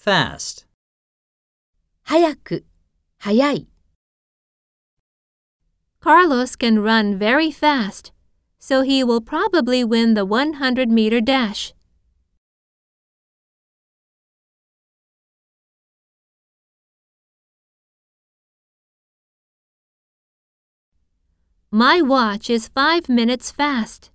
fast. 早く、早い。Carlos can run very fast, so he will probably win the 100 meter dash. My watch is five minutes fast.